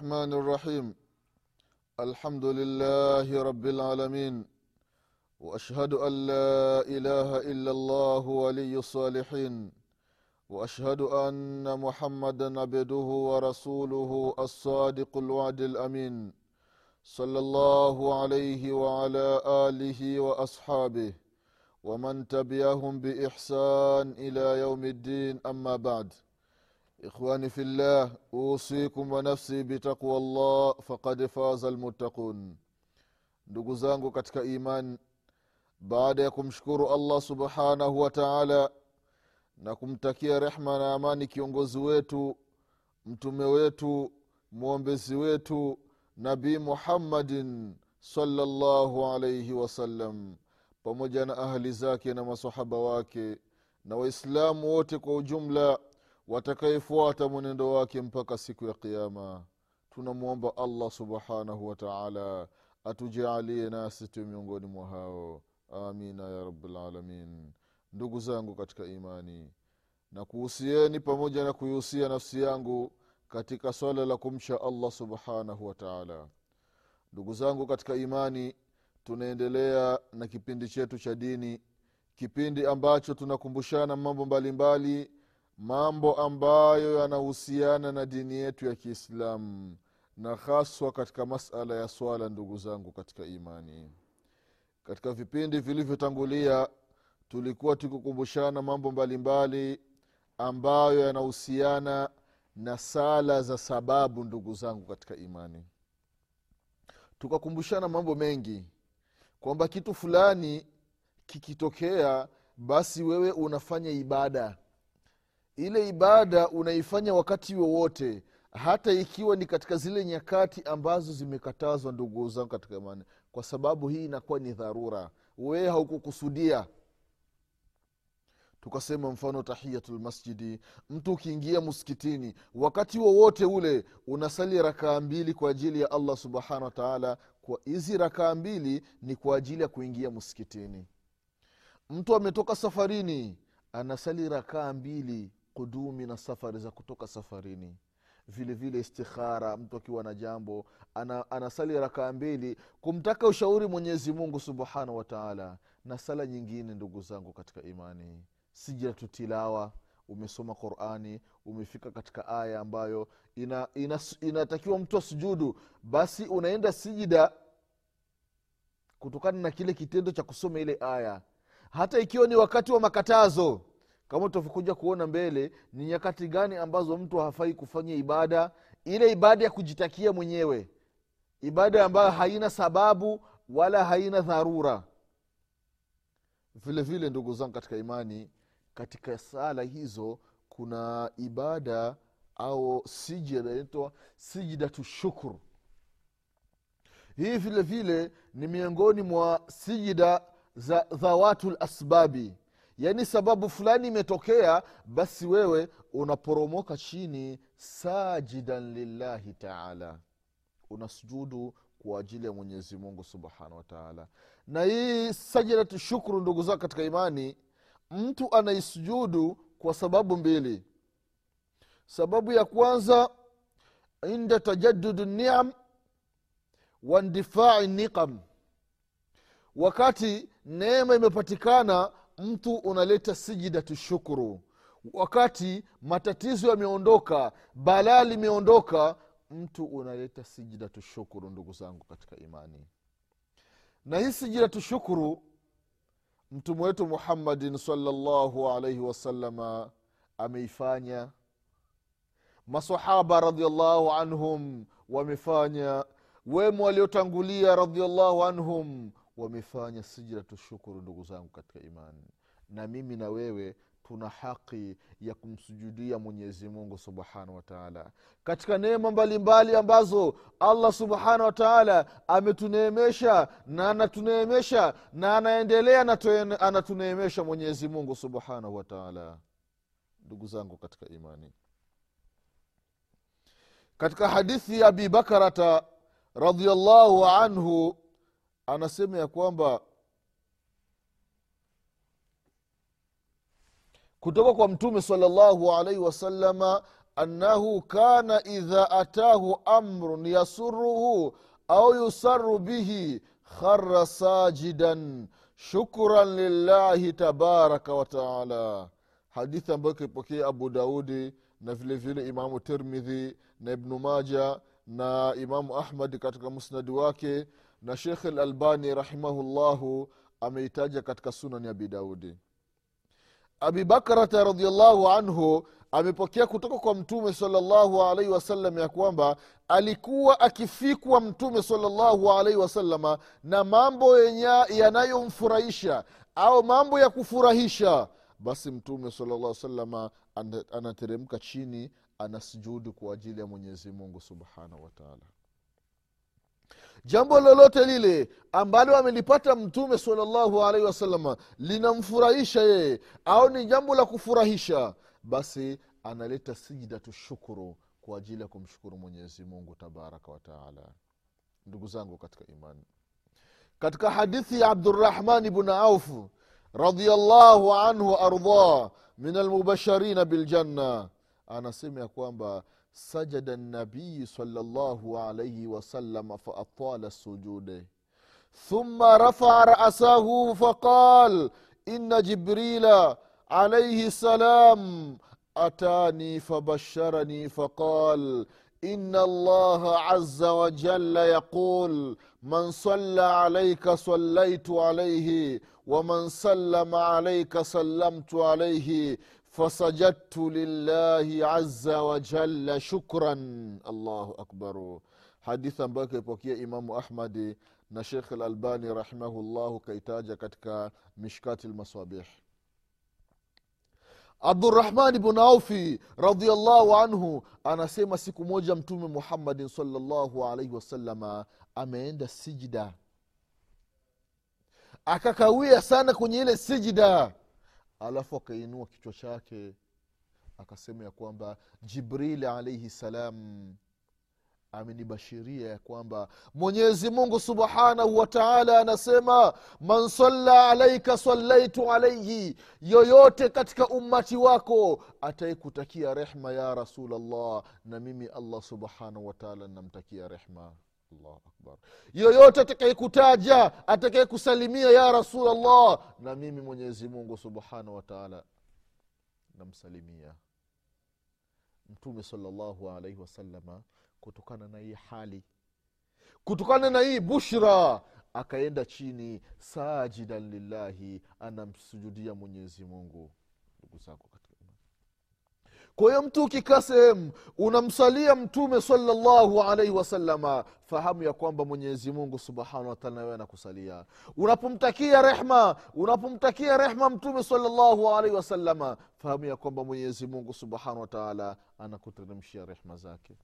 الرحمن الرحيم. الحمد لله رب العالمين. وأشهد أن لا إله إلا الله ولي الصالحين. وأشهد أن محمدا عبده ورسوله الصادق الوعد الأمين. صلى الله عليه وعلى آله وأصحابه ومن تبعهم بإحسان إلى يوم الدين. أما بعد. Ikhwani fillah الله أوصيكم ونفسي بتقوى الله فقد faza المتقون ndugu zangu katika iman baada ya kumshukuru allah subhanahu wa taala na kumtakia rehma na amani kiongozi wetu mtume wetu mwombezi wetu nabii muhammadin salllahu alaihi wasallam pamoja na ahli zake na masahaba wake na waislamu wote kwa ujumla watakayefuata mwenendo wake mpaka siku ya qiama tunamwomba allah subhanahu wataala atujaalie nasi tu miongoni mwa hao. Amina ya rabilalamin ndugu zangu katika imani na kuhusieni pamoja na kuihusia nafsi yangu katika swala la kumcha allah subhanahu wataala ndugu zangu katika imani tunaendelea na kipindi chetu cha dini kipindi ambacho tunakumbushana mambo mbalimbali mbali, mambo ambayo yanahusiana na dini yetu ya kiislamu na haswa katika masala ya swala ndugu zangu katika imani. Katika vipindi vilivyotangulia tulikuwa tukikumbushana mambo mbalimbali mbali ambayo yanahusiana na sala za sababu ndugu zangu katika imani. Tukakumbushana mambo mengi kwamba kitu fulani kikitokea basi wewe unafanya ibada ile ibada unaifanya wakati wowote hata ikiwa ni katika zile nyakati ambazo zimekatazwa ndugu zangu katika imani. Kwa sababu hii inakuwa ni dharura. Wee haukukusudia. Tukasema mfano tahiyatulmasjidi mtu ukiingia msikitini wakati wowote ule unasali rakaa mbili kwa ajili ya allah subhanahu wataala kwa hizi rakaa mbili ni kwa ajili ya kuingia msikitini. Mtu ametoka safarini anasali rakaa mbili kudumi na safari za kutoka safarini. Vile vile istikhara mtu akiwa na jambo ana, anasali rakaa mbili kumtaka ushauri mwenyezi mungu subhanahu wataala na sala nyingine ndugu zangu katika imani. Sijatu tilawa umesoma qurani umefika katika aya ambayo ina, ina, inatakiwa mtu asujudu. Basi unaenda sijida kutokana na kile kitendo cha kusoma ile aya. Hata ikiwa ni wakati wa makatazo kama tutakuja kuona mbele ni nyakati gani ambazo mtu hafai kufanya ibada? Ile ibada ya kujitakia mwenyewe. Ibada ambayo haina sababu wala haina dharura. Vile vile ndugu zangu katika imani katika sala hizo kuna ibada au sijida inaitwa sijidatu shukr. Hii vile vile ni miongoni mwa sijida za dhawatu lasbabi yaani sababu fulani imetokea basi wewe unaporomoka chini sajidan lillahi taala. Unasujudu kwa ajili ya mwenyezi mungu subhanahu wa taala. Na hii sajidatu shukuru ndugu zao katika imani mtu anaisujudu kwa sababu mbili. Sababu ya kwanza inda tajadudu niam wa ndifai niqam. Wakati neema imepatikana mtu unaleta sijidatu shukuru wakati matatizo yameondoka balaa limeondoka mtu unaleta sijidatu shukuru ndugu zangu katika imani. Na hii sijidatu shukuru mtume wetu muhammadin salllahu alaihi wasalama ameifanya. Masahaba radiallahu anhum wamefanya. Wema waliotangulia radiallahu anhum wamefanya sijidatu shukuru ndugu zangu katika imani. Na mimi na wewe tuna haki ya kumsujudia mwenyezi mungu subhanahu wataala katika neema mbalimbali ambazo allah subhanahu wataala ametuneemesha na anatuneemesha na anaendelea anatuneemesha mwenyezi mungu subhanahu wataala ndugu zangu katika imani. Katika hadithi ya abibakarata radiallahu anhu anasema ya kwamba kutoka kwa mtume salllahu alaihi wasalama annahu kana idha atahu amrun yasuruhu au yusaru bihi khara sajidan shukran lillahi tabaraka wataala hadithi ambayo ikipokea abu daudi na vile vile imamu termidhi na ibnu maja na imamu ahmadi katika musnadi wake na shekh lalbani rahimahullahu ameitaja katika sunani abi daudi. Abi bakrata radiallahu anhu amepokea kutoka kwa mtume salllahu alaihi wasallam ya kwamba alikuwa akifikwa mtume salllahu alaihi wasalama na mambo yanayomfurahisha au mambo ya kufurahisha basi mtume salllah salama anateremka chini anasujudu kwa ajili ya mwenyezi mungu subhanahu wataala jambo lolote lile ambalo amelipata mtume salllahu alaihi wasalama linamfurahisha yeye au ni jambo la kufurahisha basi analeta sijdatu shukuru kwa ajili ya kumshukuru mwenyezi mungu tabaraka wataala ndugu zangu katika imani katika hadithi ya abdurahman bnu aufu radiallahu anhu waardah min almubasharina biljanna anasema ya kwamba sajada nabiyi salllahu alaihi wasalama faatala sujude ثم رفع رأسه فقال إن جبريل عليه السلام أتاني فبشرني فقال إن الله عز وجل يقول من صلى عليك صليت عليه ومن سلم عليك سلمت عليه fasajadtu lillahi aza wajalla shukran allahu akbaru hadithi ambayo kaipokea imamu ahmadi na shekh lalbani rahimahullahu kaitaja katika mishkati lmasabih abdurahmani bnu aufi radiallahu anhu anasema siku moja mtume muhammadin salllahu alaihi wasalama ameenda sijida akakawia sana kwenye ile sijida alafu akainua kichwa chake akasema ya kwamba jibrili alaihi salam amenibashiria ya kwamba mwenyezi mungu subhanahu wa taala anasema man salla alaika sallaitu alaihi yoyote katika ummati wako ataekutakia rehma ya rasulllah na mimi allah subhanahu wataala namtakia rehma allahu akbar. Yoyote atakayekutaja atakayekusalimia ya rasulllah na mimi mwenyezi mungu subhanahu wataala namsalimia. Mtume salllahu alaihi wasalama kutokana na hii hali kutokana na hii bushra akaenda chini sajidan lillahi anamsujudia mwenyezi mungu. Ndugu imani kwa hiyo mtu ukikaa sehemu unamsalia mtume salllahu alaihi wasalama fahamu ya kwamba mwenyezi mungu subhanahu wataala nawe anakusalia. Unapomtakia rehma unapomtakia rehma mtume salllahu alaihi wasalama fahamu ya kwamba mwenyezi mungu subhanahu wataala anakuteremshia rehma zake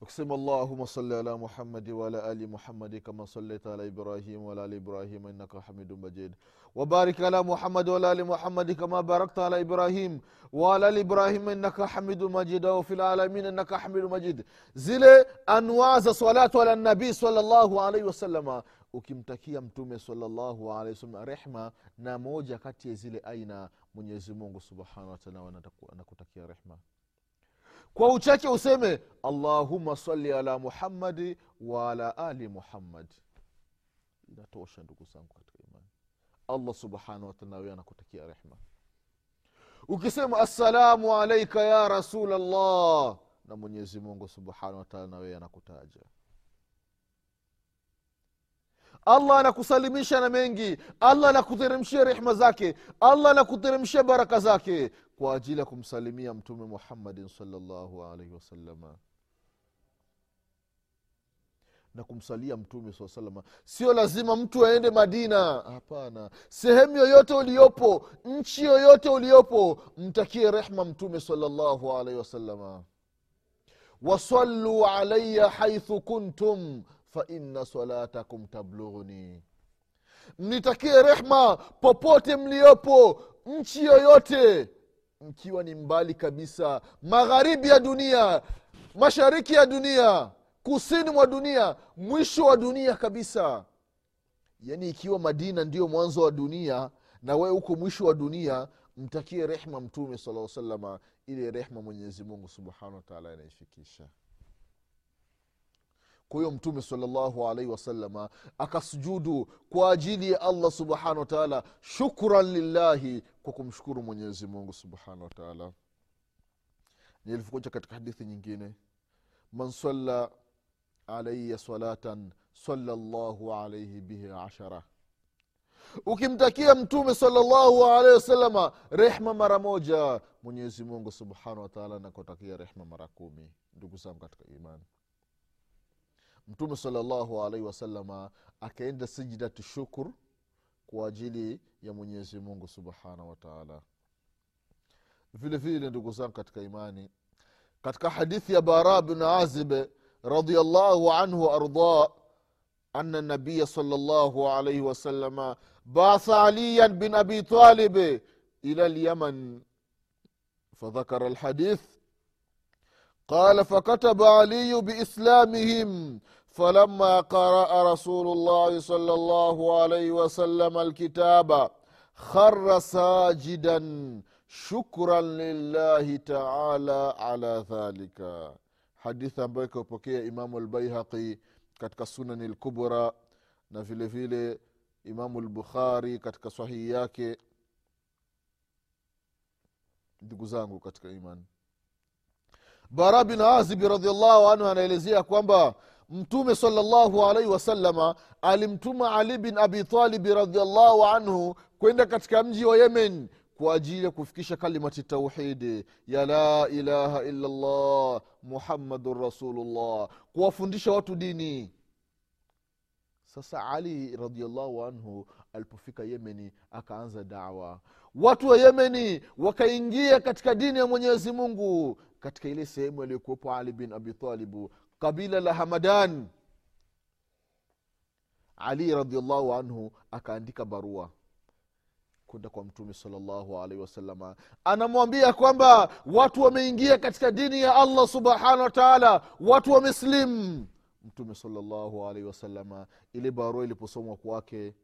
ukisema allahuma sali ala muhamadi waala ali muhamadi kama salaita ala ibrahim waala ali ibrahim innaka hamidu majid. Wabarik ala muhamadi waala ali muhamadi kama barakta ala ibrahim waala ali ibrahim innaka hamidu majid. Au fi lalamin innaka hamidu majid. Zile anwaa za salatu ala nabii salllahu alaihi wasalama ukimtakia mtume salllahu alaihi wasallam rehma na moja kati ya zile aina mwenyezi mungu subhanahu wataala anakutakia rehma kwa uchache useme allahuma sali ala muhammadi waala ali muhammadi inatosha ndugu zangu katika imani. Allah subhanahu wataala nawe anakutakia rehma. Ukisema assalamu alaika ya rasul llah na mwenyezi mungu subhanahu wataala nawee anakutaja allah anakusalimisha na mengi. Allah anakuteremshia rehma zake. Allah anakuteremshia baraka zake. Kwa ajili ya kumsalimia mtume muhammadin salllahu alaihi wasalama na kumsalia mtume saa salama sio lazima mtu aende madina. Hapana. Sehemu yoyote uliopo nchi yoyote uliopo mtakie rehma mtume salllahu alaihi wasalama wasaluu alaya haithu kuntum faina salatakum tablughuni. Mnitakie rehma popote mliopo nchi yoyote. Mkiwa ni mbali kabisa magharibi ya dunia mashariki ya dunia kusini mwa dunia mwisho wa dunia kabisa. Yaani ikiwa madina ndio mwanzo wa dunia na wewe huko mwisho wa dunia mtakie rehma mtume sala salama ile rehma mwenyezi mungu subhanahu wataala inaifikisha kwa hiyo mtume salllahu alaihi wasalama akasujudu kwa ajili ya allah subhanahu wataala shukran lillahi kwa kumshukuru mwenyezi mungu subhanahu wataala nilivyokuja katika hadithi nyingine. Man salla alaya salatan sala llahu alaihi bihi ashara. Ukimtakia mtume salllahu alaihi wasalama rehma mara moja mwenyezi mungu subhanahu wataala nakutakia rehma mara kumi. Ndugu zangu katika imani mtume salllahu alaihi wasalama akaenda sijidatu shukur kwa ajili ya mwenyezi mungu subhanahu wataala vile vile ndugu zangu katika imani katika hadithi ya bara bin azib radiallahu anhu waardah ana nabiya sal llahu alaihi wasalama baatha aliyan bin abi talib ila lyaman فذكر الحديث قال فكتب علي بإسلامهم فلما قرأ رسول الله صلى الله عليه وسلم الكتاب خر ساجدا شكرا لله تعالى على ذلك hadithi ambayo ikapokea imamu lbaihaqi katika sunani lkubra na vile vile imamu lbukhari katika sahihi yake ndugu zangu katika imani bara bin azibi radiallahu anhu anaelezea kwamba mtume salllahu alaihi wasalama alimtuma ali bin abi talibi radiallahu anhu kwenda katika mji wa yemen kwa ajili ya kufikisha kalimati tauhidi ya la ilaha illallah muhammadun rasulullah kuwafundisha watu dini. Sasa ali radiallahu anhu alipofika yemeni akaanza dawa. Watu wa yemeni wakaingia katika dini ya mwenyezi mungu katika ile sehemu aliyokuwepo ali bin abi talibu kabila la hamadan. Ali radiallahu anhu akaandika barua kwenda kwa mtume salllahu alaihi wasalama anamwambia kwamba watu wameingia katika dini ya allah subhanahu wa taala watu wameslimu mtume salllahu alaihi wasalama ile barua iliposomwa kwake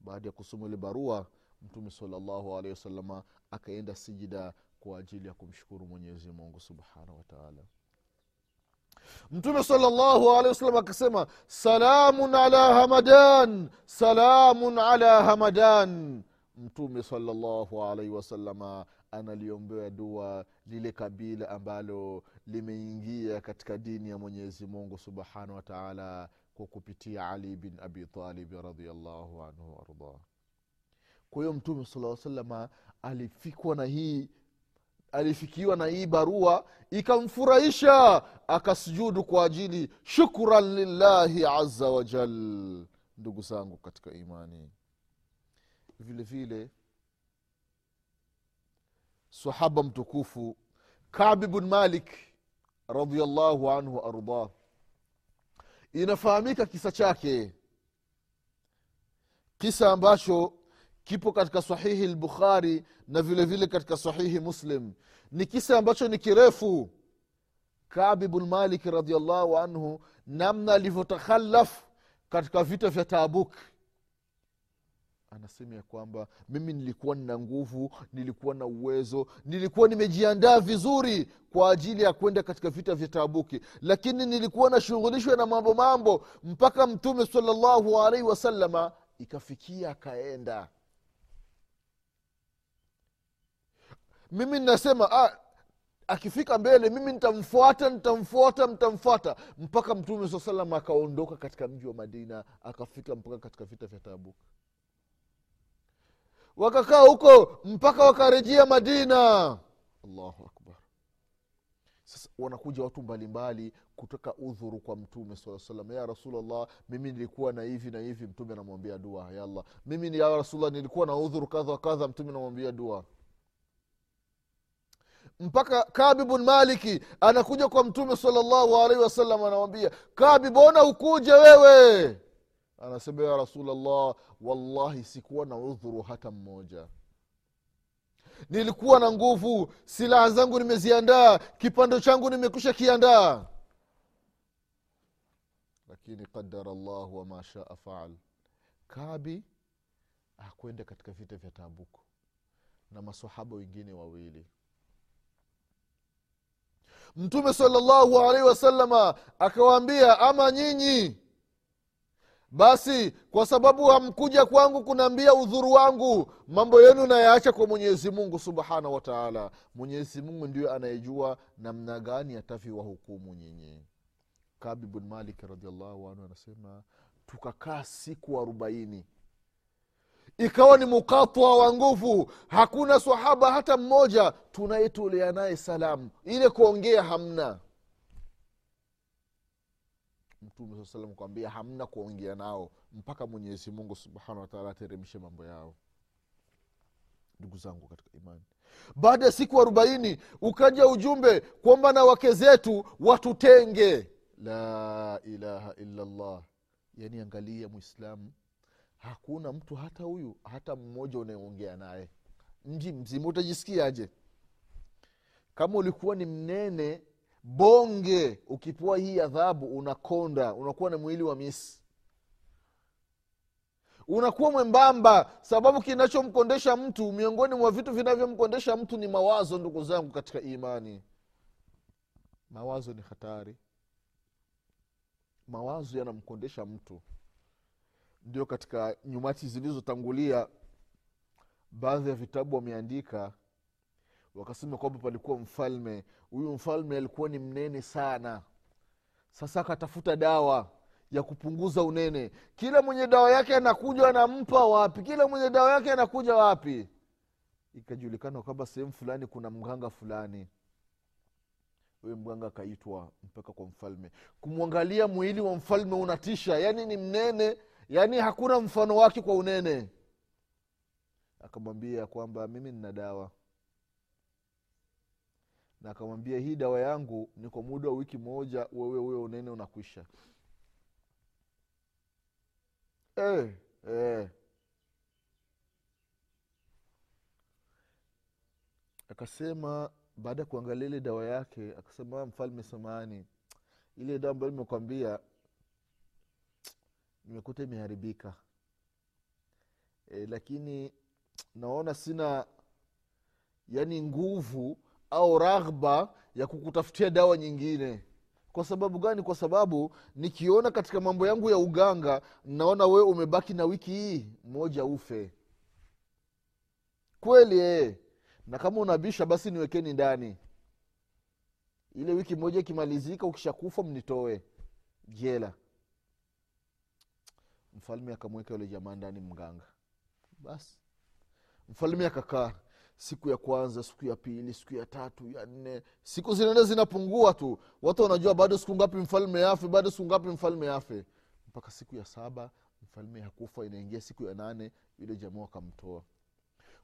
baada ya kusoma ile barua mtume salllahu alaihi wasalama akaenda sijida kwa ajili ya kumshukuru mwenyezi mungu subhanahu wataala mtume salllahu alehi wasallam akasema salamun ala hamadan salamun ala hamadan. Mtume salllahu alaihi wasalama analiombea dua lile kabila ambalo limeingia katika dini ya mwenyezi mungu subhanahu wataala kwa kupitia ali bin abi talibi radiallahu anhu waardah kwa hiyo mtume sala salama alifikwa na hii alifikiwa na hii barua ikamfurahisha akasujudu kwa ajili shukran lillahi aza wajal ndugu zangu katika imani. Vile vile sahaba mtukufu kabi bn malik radiallahu anhu waardah inafahamika kisa chake. Kisa ambacho kipo katika sahihi lbukhari na vile vile katika sahihi muslim. Ni kisa ambacho ni kirefu. Kabi bn radiallahu anhu namna alivyotakhalaf katika vita vya taabuk anasema ya kwamba mimi nilikuwa nina nguvu nilikuwa na uwezo nilikuwa nimejiandaa vizuri kwa ajili ya kwenda katika vita vya tabuki lakini nilikuwa nashughulishwa na mambo mambo mpaka mtume salllahu alaihi wasalama ikafikia akaenda mimi ninasema ah, akifika mbele mimi nitamfuata nitamfuata nitamfuata. Mpaka mtume saa salam akaondoka katika mji wa madina akafika mpaka katika vita vya tabuk. Wakakaa huko mpaka wakarejea madina. Allahu akbar. Sasa wanakuja watu mbalimbali kutoka udhuru kwa mtume saa salam ya rasulllah mimi nilikuwa na hivi na hivi. Mtume anamwambia dua yallah mimi ya rasulllah nilikuwa na udhuru kadha wa kadha. Mtume anamwambia dua mpaka kabi bun maliki anakuja kwa mtume salllahu alaihi wasallam anamwambia kabi bona ukuja wewe? Anasema ya rasulllah wallahi sikuwa na udhuru hata mmoja. Nilikuwa na nguvu silaha zangu nimeziandaa kipando changu nimekusha kiandaa. Lakini qadara llahu wama shaa faal. Kabi akwenda katika vita vya tabuku na masahaba wengine wawili mtume salallahu alaihi wasalama akawaambia ama nyinyi basi kwa sababu hamkuja kwangu kunaambia udhuru wangu mambo yenu nayaacha kwa mwenyezi mungu subhanahu wataala mwenyezi mungu ndio anayejua namna gani atavyowahukumu nyinyi. Kabi bn malik radiallahu anhu anasema tukakaa siku arobaini ikawa ni mukatwa wa nguvu. Hakuna sahaba hata mmoja tunayetolea naye salamu ile kuongea hamna. Mtume saa salam kwambia hamna kuongea nao mpaka mwenyezi mungu subhanahu wataala ateremshe mambo yao. Ndugu zangu katika imani. Baada ya siku arobaini ukaja ujumbe kwamba na wake zetu watutenge. La ilaha illallah. Yani angalia mwislamu hakuna mtu hata huyu hata mmoja unayeongea naye. Mji mzima utajisikiaje? Kama ulikuwa ni mnene bonge ukipewa hii adhabu unakonda unakuwa na mwili wa misi. Unakuwa mwembamba sababu kinachomkondesha mtu miongoni mwa vitu vinavyomkondesha mtu ni mawazo ndugu zangu katika imani. Mawazo ni hatari. Mawazo yanamkondesha mtu ndio katika nyumati zilizotangulia baadhi ya vitabu wameandika wakasema kwamba palikuwa mfalme. Huyu mfalme alikuwa ni mnene sana. Sasa akatafuta dawa ya kupunguza unene. Kila mwenye dawa yake anakuja anampa wapi? Kila mwenye dawa yake anakuja wapi? Ikajulikana kwamba sehemu fulani kuna mganga fulani. Huyo mganga akaitwa mpaka kwa mfalme. Kumwangalia mwili wa mfalme unatisha yaani ni mnene yaani hakuna mfano wake kwa unene. Akamwambia kwamba mimi nina dawa. Na akamwambia hii dawa yangu ni kwa muda wa wiki moja wewe huyo unene unakwisha. Eh, eh. akasema baada ya kuangalia ile dawa yake akasema mfalme samani ile dawa ambayo nimekwambia nimekuta imeharibika. E, lakini naona sina yani nguvu au raghba ya kukutafutia dawa nyingine. Kwa sababu gani? Kwa sababu nikiona katika mambo yangu ya uganga naona wewe umebaki na wiki hii moja ufe. Kweli ee. na kama unabisha basi niwekeni ndani. Ile wiki moja ikimalizika ukishakufa mnitoe jela mfalme akamweka yule jamaa ndani mganga. Basi mfalme akakaa. Siku ya kwanza siku ya pili siku ya tatu ya nne. Siku zinaenda zinapungua tu. Watu wanajua bado siku ngapi mfalme afe bado siku ngapi mfalme afe. Mpaka siku ya saba mfalme hakufa inaingia siku ya nane yule jamaa wakamtoa.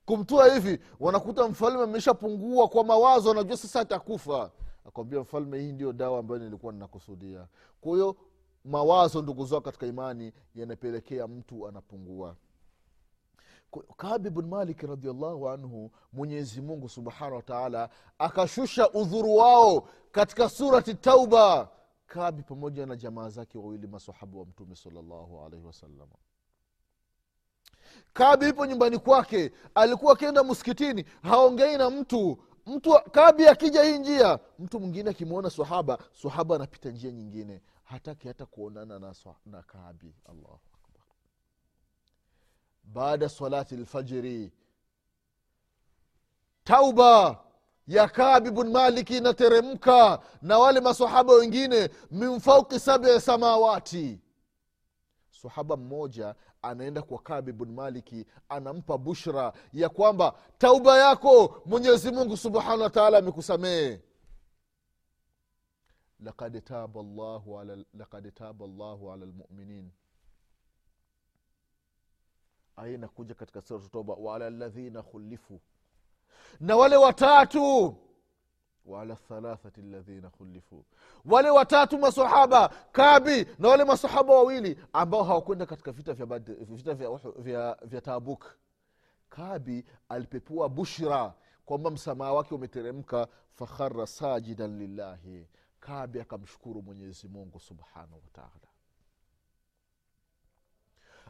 Kumtoa hivi wanakuta mfalme ameshapungua kwa mawazo anajua sasa atakufa. Akwambia mfalme hii ndio dawa ambayo nilikuwa ninakusudia. Kwa hiyo mawazo ndugu zao katika imani yanapelekea mtu anapungua. Kabi bn malik radiallahu anhu mwenyezi mungu subhanahu wataala akashusha udhuru wao katika surati tauba. Kabi pamoja na jamaa zake wawili masahabu wa mtume salllahu alaihi wasalama kabi ipo nyumbani kwake alikuwa akienda msikitini haongei na mtu. Mtu kabi akija hii njia mtu mwingine akimwona sahaba sahaba anapita njia nyingine hataki hata kuonana na, na kabi allahu akbar. Baada salati lfajiri tauba ya kabi bn maliki inateremka na wale masahaba wengine min fauki sabi samawati. Sahaba mmoja anaenda kwa kabi bn maliki anampa bushra ya kwamba tauba yako mwenyezi mungu subhanahu wataala amekusamehe lakad taba الله على لقد taba llahu ala lmuminin aya inakuja katika suratu toba waala ladhina khulifu na wale watatu waala thalathati ladhina khulifu wale watatu masahaba kabi na wale masahaba wawili ambao hawakwenda katika vita vya, vita vya, vya, vya tabuk kabi alipepua bushra kwamba msamaha wake umeteremka fakhara sajidan lillahi kabi akamshukuru mwenyezi mungu subhanahu wataala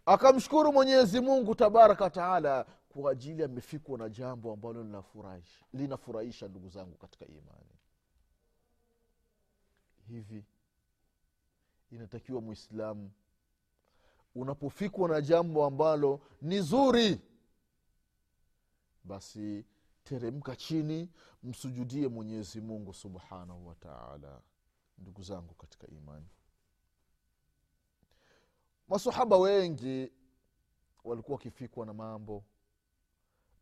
akamshukuru mwenyezi mungu tabaraka wataala kwa ajili amefikwa na jambo ambalo linafurahisha ndugu zangu katika imani. Hivi inatakiwa mwislamu unapofikwa na jambo ambalo ni zuri basi teremka chini msujudie mwenyezi mungu subhanahu wataala ndugu zangu katika imani. Masahaba wengi walikuwa wakifikwa na mambo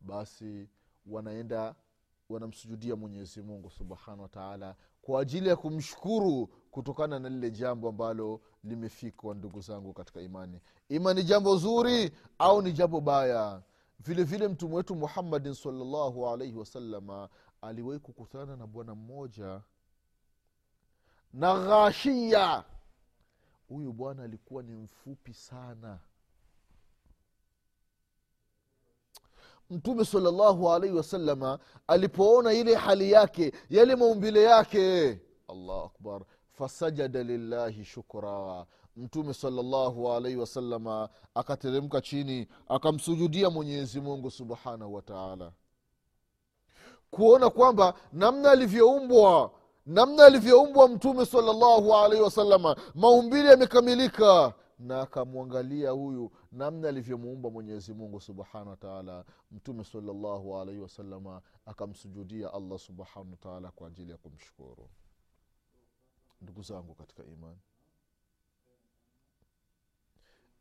basi wanaenda wanamsujudia mwenyezi mungu subhanahu wataala kwa ajili ya kumshukuru kutokana na lile jambo ambalo limefikwa ndugu zangu katika imani. Ima ni jambo zuri au ni jambo baya vile vile mtume wetu muhammadin salllahu alaihi wasalama aliwahi kukutana na bwana mmoja na ghashia. Huyu bwana alikuwa ni mfupi sana. Mtume salllahu alaihi wasalama alipoona ile hali yake yale maumbile yake allahu akbar fasajada lillahi shukra mtume salllahu alaihi wasalama akateremka chini akamsujudia mwenyezi mungu subhanahu wataala kuona kwamba namna alivyoumbwa namna alivyoumbwa mtume salllahu alaihi wasalama maumbile yamekamilika. Na akamwangalia huyu namna alivyomuumba mwenyezi mungu subhanahu wataala mtume salllahu alaihi wasalama akamsujudia allah subhanahu wataala kwa ajili ya kumshukuru. Ndugu zangu katika imani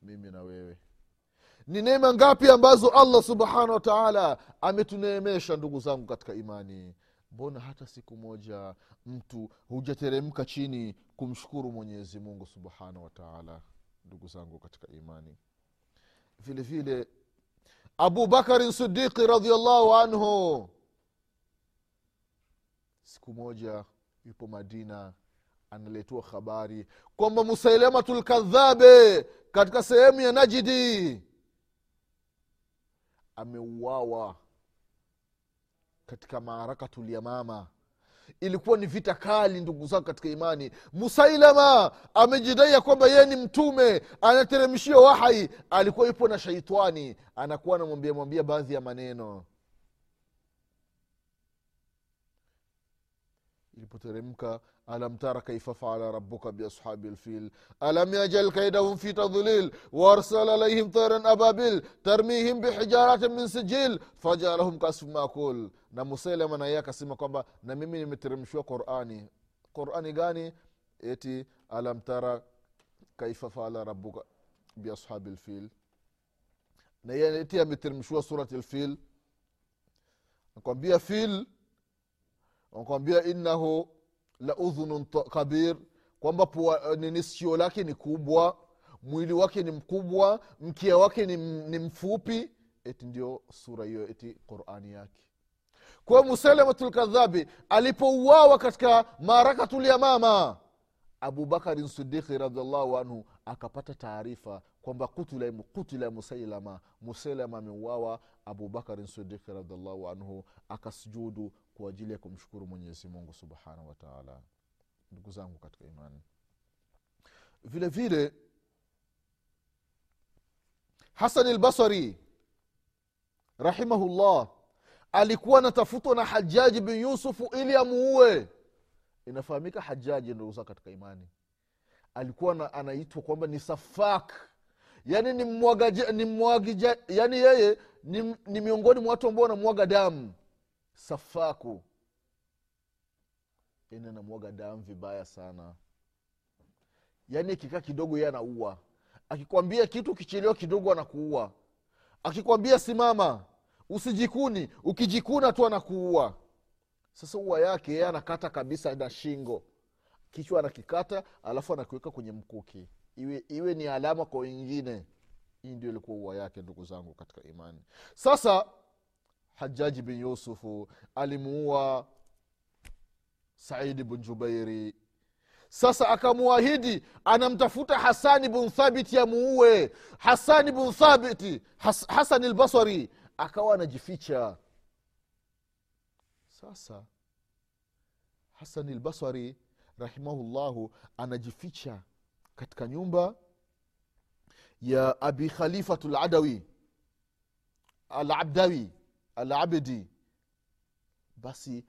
mimi na wewe. Ni neema ngapi ambazo allah subhanahu wataala ametuneemesha ndugu zangu katika imani? Mbona hata siku moja mtu hujateremka chini kumshukuru mwenyezi mungu subhanahu wataala ndugu zangu katika imani? Vile vile abubakarin sidiqi radiallahu anhu siku moja yupo madina analetiwa habari kwamba musailamatu lkadhabe katika sehemu ya najidi ameuawa katika maarakatu lyamama ilikuwa ni vita kali ndugu zangu katika imani. Musailama amejidai kwamba yeye ni mtume anateremshia wahai. Alikuwa yupo na shaitani anakuwa anamwambia mwambia baadhi ya maneno يبترمك ألم تر كيف فعل ربك بأصحاب الفيل ألم يجل كيدهم في تضليل وأرسل عليهم طيرا أبابيل ترميهم بحجارة من سجيل فجعلهم كأسف مأكول na muselema na akasema kwamba na mimi nimeteremshiwa qurani qurani gani eti alam tara kaifa faala rabuka biashabi lfil na yeye eti ameteremshiwa surati lfil nakwambia fil nakwambia innahu la udhunun kabir kwamba pua nini sikio lake ni kubwa mwili wake ni mkubwa mkia wake ni, ni mfupi. Eti ndio sura hiyo eti qurani yake. Kwa musalamatlkadhabi alipouawa katika marakatulyamama abubakarin sidiki radiallahu anhu akapata taarifa kwamba kutila, kutila musailama musailama ameuawa abubakarin sidiki radiallahu anhu akasujudu kwa ajili ya kumshukuru mwenyezi mungu subhanahu wataala ndugu zangu katika imani. Vile vile hasani lbasari rahimahullah alikuwa anatafutwa na hajaji bin yusufu ili amuue. Inafahamika hajaji ndugu katika imani. Alikuwa na, anaitwa kwamba ni safak. Yaani ni ni mwagija, yani yeye ni, ni miongoni mwa watu ambao wanamwaga damu safaku. Yani anamwaga damu vibaya sana. Yaani akikaa kidogo ye anaua. Akikwambia kitu ukichelewa kidogo anakuua. Akikwambia simama usijikuni ukijikuna tu anakuua. Sasa ua yake yeye anakata kabisa na shingo. Kichwa anakikata alafu anakiweka kwenye mkuki. Iwe, iwe ni alama kwa wengine. Hii ndio ilikuwa ua yake ndugu zangu katika imani. Sasa hajaji bin yusufu alimuua saidi bn jubairi. Sasa akamwahidi anamtafuta hasani bn thabiti amuue hasani bun thabiti Has, hasani lbasari akawa anajificha. Sasa hasani lbasari rahimahullahu anajificha katika nyumba ya abi khalifatu ladawi alabdawi alabdi. Basi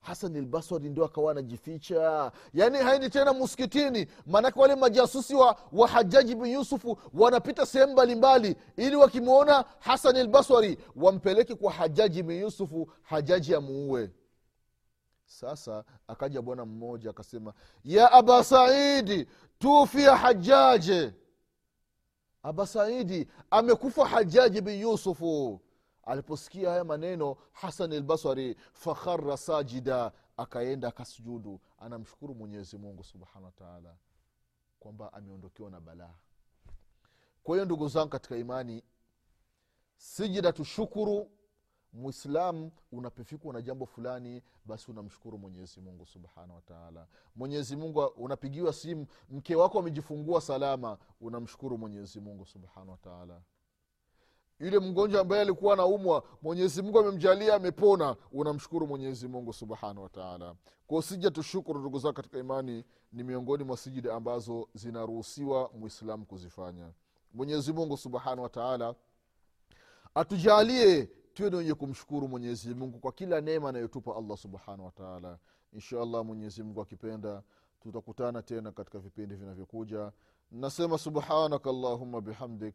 hasan albaswari ndio akawa anajificha. Yaani haendi tena muskitini. Maanake wale majasusi wa, wa hajaji bin yusufu wanapita sehemu mbalimbali ili wakimwona hasan albaswari wampeleke kwa hajaji bin yusufu hajaji amuue. Sasa akaja bwana mmoja akasema ya aba saidi tufia hajaje aba saidi amekufa hajaji bin yusufu aliposikia haya maneno hasan albasari fakhara sajida akaenda akasujudu. Anamshukuru mwenyezi mungu subhanahu wataala kwamba ameondokewa na balaa. Kwa hiyo ndugu zangu katika imani sijida tushukuru mwislamu unapofikwa na jambo fulani basi unamshukuru mwenyezi mungu subhanahu wataala mungu unapigiwa simu mke wako amejifungua salama unamshukuru mwenyezi mungu subhanahu wataala yule mgonjwa ambaye alikuwa anaumwa mwenyezi mungu amemjalia amepona. Unamshukuru mwenyezi mungu subhanahu wataala kwao sija tushukuru ndugu zao katika imani ni miongoni mwa sijida ambazo zinaruhusiwa mwislamu kuzifanya. Mwenyezi mungu subhanahu wataala atujalie tuwe ni wenye kumshukuru mwenyezi mungu kwa kila neema anayotupa allah subhanahu wataala insha allah mwenyezi mungu akipenda tutakutana tena katika vipindi vinavyokuja. Nasema subhanaka allahuma bihamdik